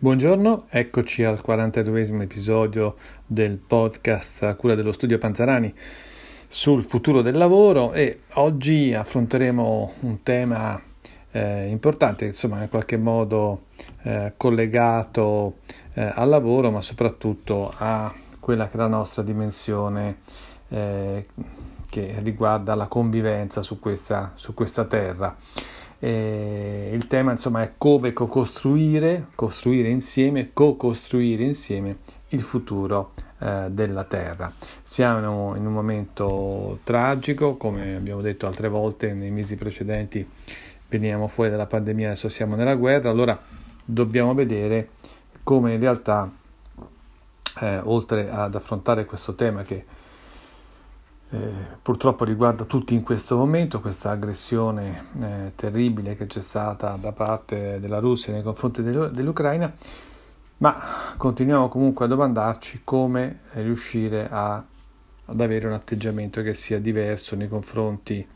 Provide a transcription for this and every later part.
Buongiorno, eccoci al 42esimo episodio del podcast a cura dello studio Panzarani sul futuro del lavoro e oggi affronteremo un tema eh, importante, insomma in qualche modo eh, collegato eh, al lavoro ma soprattutto a quella che è la nostra dimensione eh, che riguarda la convivenza su questa, su questa terra. Eh, il tema insomma è come co-costruire, costruire insieme, co-costruire insieme il futuro eh, della Terra. Siamo in un momento tragico, come abbiamo detto altre volte nei mesi precedenti, veniamo fuori dalla pandemia, adesso siamo nella guerra, allora dobbiamo vedere come in realtà, eh, oltre ad affrontare questo tema che eh, purtroppo riguarda tutti in questo momento questa aggressione eh, terribile che c'è stata da parte della Russia nei confronti dell'Ucraina, ma continuiamo comunque a domandarci come riuscire a, ad avere un atteggiamento che sia diverso nei confronti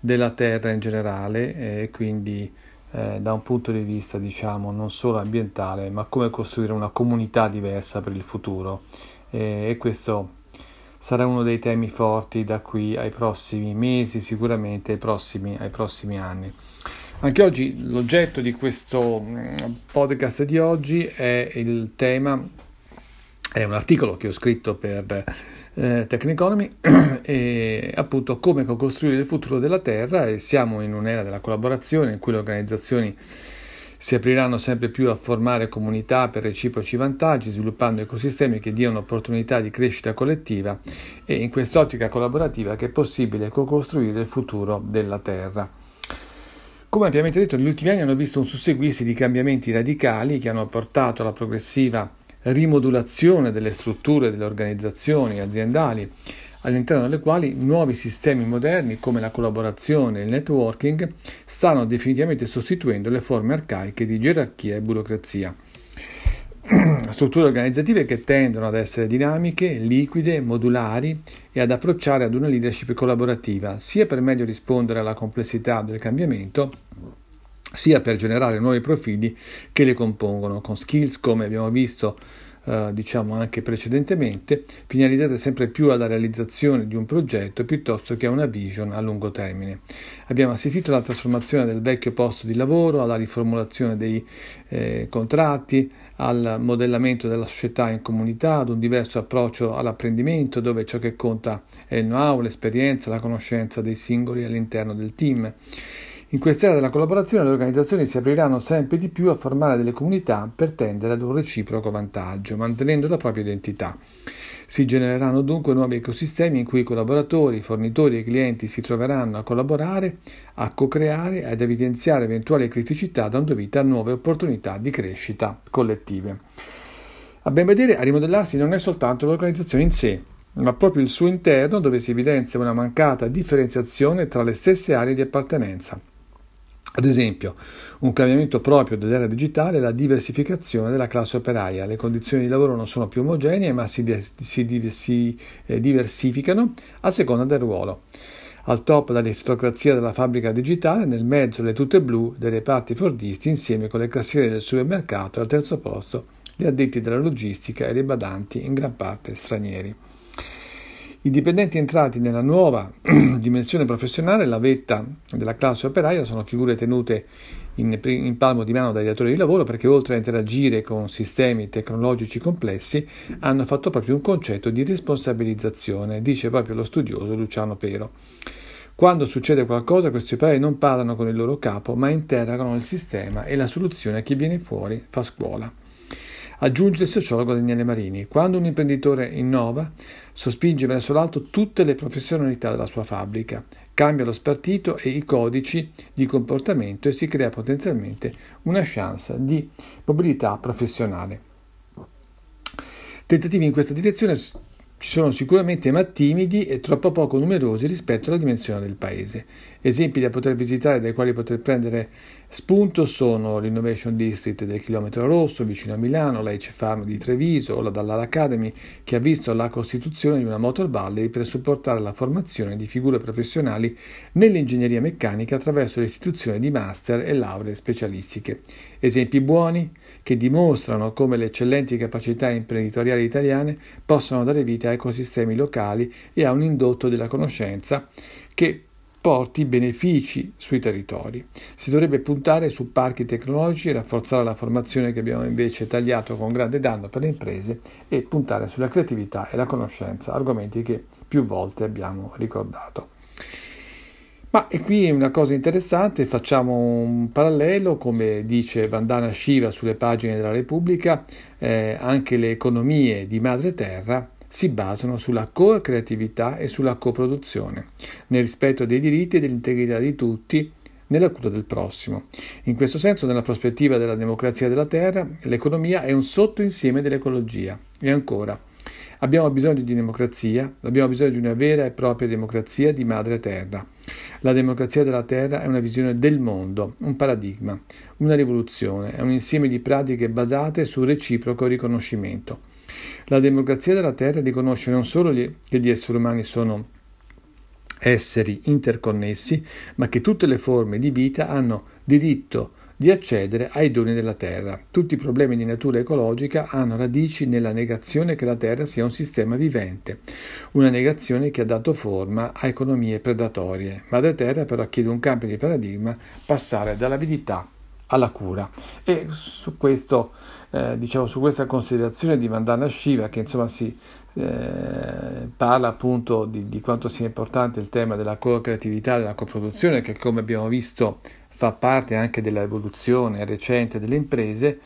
della terra in generale e quindi eh, da un punto di vista diciamo non solo ambientale ma come costruire una comunità diversa per il futuro. E questo sarà uno dei temi forti da qui ai prossimi mesi, sicuramente ai prossimi, ai prossimi anni. Anche oggi l'oggetto di questo mm, podcast di oggi è il tema, è un articolo che ho scritto per eh, Economy e appunto come costruire il futuro della Terra e siamo in un'era della collaborazione in cui le organizzazioni si apriranno sempre più a formare comunità per reciproci vantaggi, sviluppando ecosistemi che diano opportunità di crescita collettiva e in quest'ottica collaborativa che è possibile co-costruire il futuro della Terra. Come ampiamente detto, negli ultimi anni hanno visto un susseguirsi di cambiamenti radicali che hanno portato alla progressiva rimodulazione delle strutture delle organizzazioni aziendali all'interno delle quali nuovi sistemi moderni come la collaborazione e il networking stanno definitivamente sostituendo le forme arcaiche di gerarchia e burocrazia. Strutture organizzative che tendono ad essere dinamiche, liquide, modulari e ad approcciare ad una leadership collaborativa, sia per meglio rispondere alla complessità del cambiamento, sia per generare nuovi profili che le compongono, con skills come abbiamo visto eh, diciamo anche precedentemente, finalizzate sempre più alla realizzazione di un progetto piuttosto che a una vision a lungo termine. Abbiamo assistito alla trasformazione del vecchio posto di lavoro, alla riformulazione dei eh, contratti, al modellamento della società in comunità, ad un diverso approccio all'apprendimento dove ciò che conta è il know-how, l'esperienza, la conoscenza dei singoli all'interno del team. In quest'era della collaborazione le organizzazioni si apriranno sempre di più a formare delle comunità per tendere ad un reciproco vantaggio, mantenendo la propria identità. Si genereranno dunque nuovi ecosistemi in cui i collaboratori, fornitori e clienti si troveranno a collaborare, a co-creare ad evidenziare eventuali criticità dando vita a nuove opportunità di crescita collettive. A ben vedere, a rimodellarsi non è soltanto l'organizzazione in sé, ma proprio il suo interno dove si evidenzia una mancata differenziazione tra le stesse aree di appartenenza. Ad esempio, un cambiamento proprio dell'era digitale è la diversificazione della classe operaia. Le condizioni di lavoro non sono più omogenee, ma si, si, si eh, diversificano a seconda del ruolo. Al top l'aristocrazia della fabbrica digitale, nel mezzo le tute blu dei reparti fordisti insieme con le cassiere del supermercato e al terzo posto gli addetti della logistica e le badanti in gran parte stranieri. I dipendenti entrati nella nuova dimensione professionale, la vetta della classe operaia, sono figure tenute in, in, palmo di mano dai datori di lavoro perché oltre a interagire con sistemi tecnologici complessi hanno fatto proprio un concetto di responsabilizzazione, dice proprio lo studioso Luciano Pero. Quando succede qualcosa questi operai non parlano con il loro capo ma interrogano il sistema e la soluzione a chi viene fuori fa scuola. Aggiunge il sociologo Daniele Marini, quando un imprenditore innova, sospinge verso l'alto tutte le professionalità della sua fabbrica, cambia lo spartito e i codici di comportamento e si crea potenzialmente una chance di mobilità professionale. Tentativi in questa direzione ci sono sicuramente ma timidi e troppo poco numerosi rispetto alla dimensione del paese. Esempi da poter visitare dai quali poter prendere spunto sono l'Innovation District del Chilometro Rosso vicino a Milano, la Farm di Treviso o la Dallar Academy che ha visto la costituzione di una Motor Valley per supportare la formazione di figure professionali nell'ingegneria meccanica attraverso l'istituzione di master e lauree specialistiche. Esempi buoni che dimostrano come le eccellenti capacità imprenditoriali italiane possano dare vita a ecosistemi locali e a un indotto della conoscenza che porti benefici sui territori. Si dovrebbe puntare su parchi tecnologici rafforzare la formazione che abbiamo invece tagliato con grande danno per le imprese e puntare sulla creatività e la conoscenza, argomenti che più volte abbiamo ricordato. Ma e qui una cosa interessante, facciamo un parallelo, come dice Vandana Shiva sulle pagine della Repubblica, eh, anche le economie di madre terra si basano sulla co-creatività e sulla coproduzione, nel rispetto dei diritti e dell'integrità di tutti, nella cura del prossimo. In questo senso, nella prospettiva della democrazia della terra, l'economia è un sottoinsieme dell'ecologia. E ancora, abbiamo bisogno di democrazia, abbiamo bisogno di una vera e propria democrazia di madre terra. La democrazia della terra è una visione del mondo, un paradigma, una rivoluzione, è un insieme di pratiche basate sul reciproco riconoscimento. La democrazia della Terra riconosce non solo che gli esseri umani sono esseri interconnessi, ma che tutte le forme di vita hanno diritto di accedere ai doni della Terra. Tutti i problemi di natura ecologica hanno radici nella negazione che la Terra sia un sistema vivente, una negazione che ha dato forma a economie predatorie. Madre Terra però chiede un cambio di paradigma, passare dall'avidità alla cura. E su questo eh, diciamo, su questa considerazione di Vandana Shiva, che insomma si eh, parla appunto di, di, quanto sia importante il tema della co-creatività, della coproduzione, che come abbiamo visto fa parte anche dell'evoluzione recente delle imprese,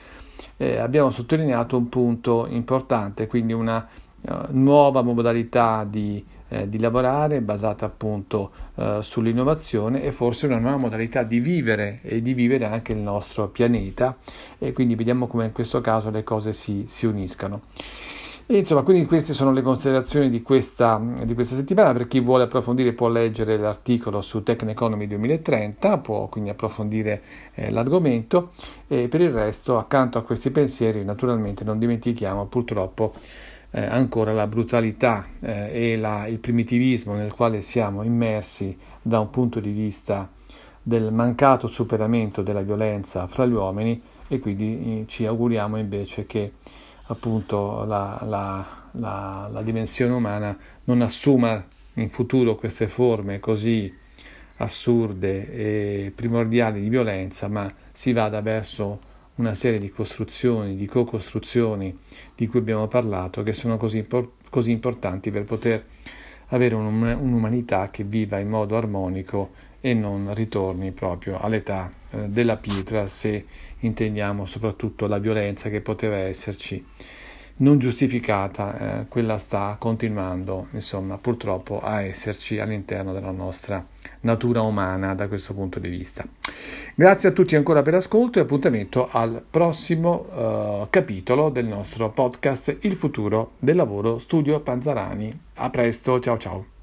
eh, abbiamo sottolineato un punto importante, quindi una uh, nuova modalità di eh, di lavorare basata appunto eh, sull'innovazione e forse una nuova modalità di vivere e di vivere anche il nostro pianeta e quindi vediamo come in questo caso le cose si, si uniscano. E insomma, quindi queste sono le considerazioni di questa, di questa, settimana. Per chi vuole approfondire può leggere l'articolo su Economy 2030, può quindi approfondire eh, l'argomento e per il resto, accanto a questi pensieri, naturalmente non dimentichiamo purtroppo eh, ancora la brutalità eh, e la, il primitivismo nel quale siamo immersi da un punto di vista del mancato superamento della violenza fra gli uomini e quindi eh, ci auguriamo invece che appunto la, la, la, la dimensione umana non assuma in futuro queste forme così assurde e primordiali di violenza, ma si vada verso una serie di costruzioni, di co-costruzioni di cui abbiamo parlato, che sono così, così importanti per poter avere un'umanità che viva in modo armonico e non ritorni proprio all'età eh, della pietra se intendiamo soprattutto la violenza che poteva esserci non giustificata, eh, quella sta continuando, insomma, purtroppo a esserci all'interno della nostra natura umana da questo punto di vista. Grazie a tutti ancora per l'ascolto e appuntamento al prossimo uh, capitolo del nostro podcast Il futuro del lavoro Studio Panzarani. A presto, ciao ciao.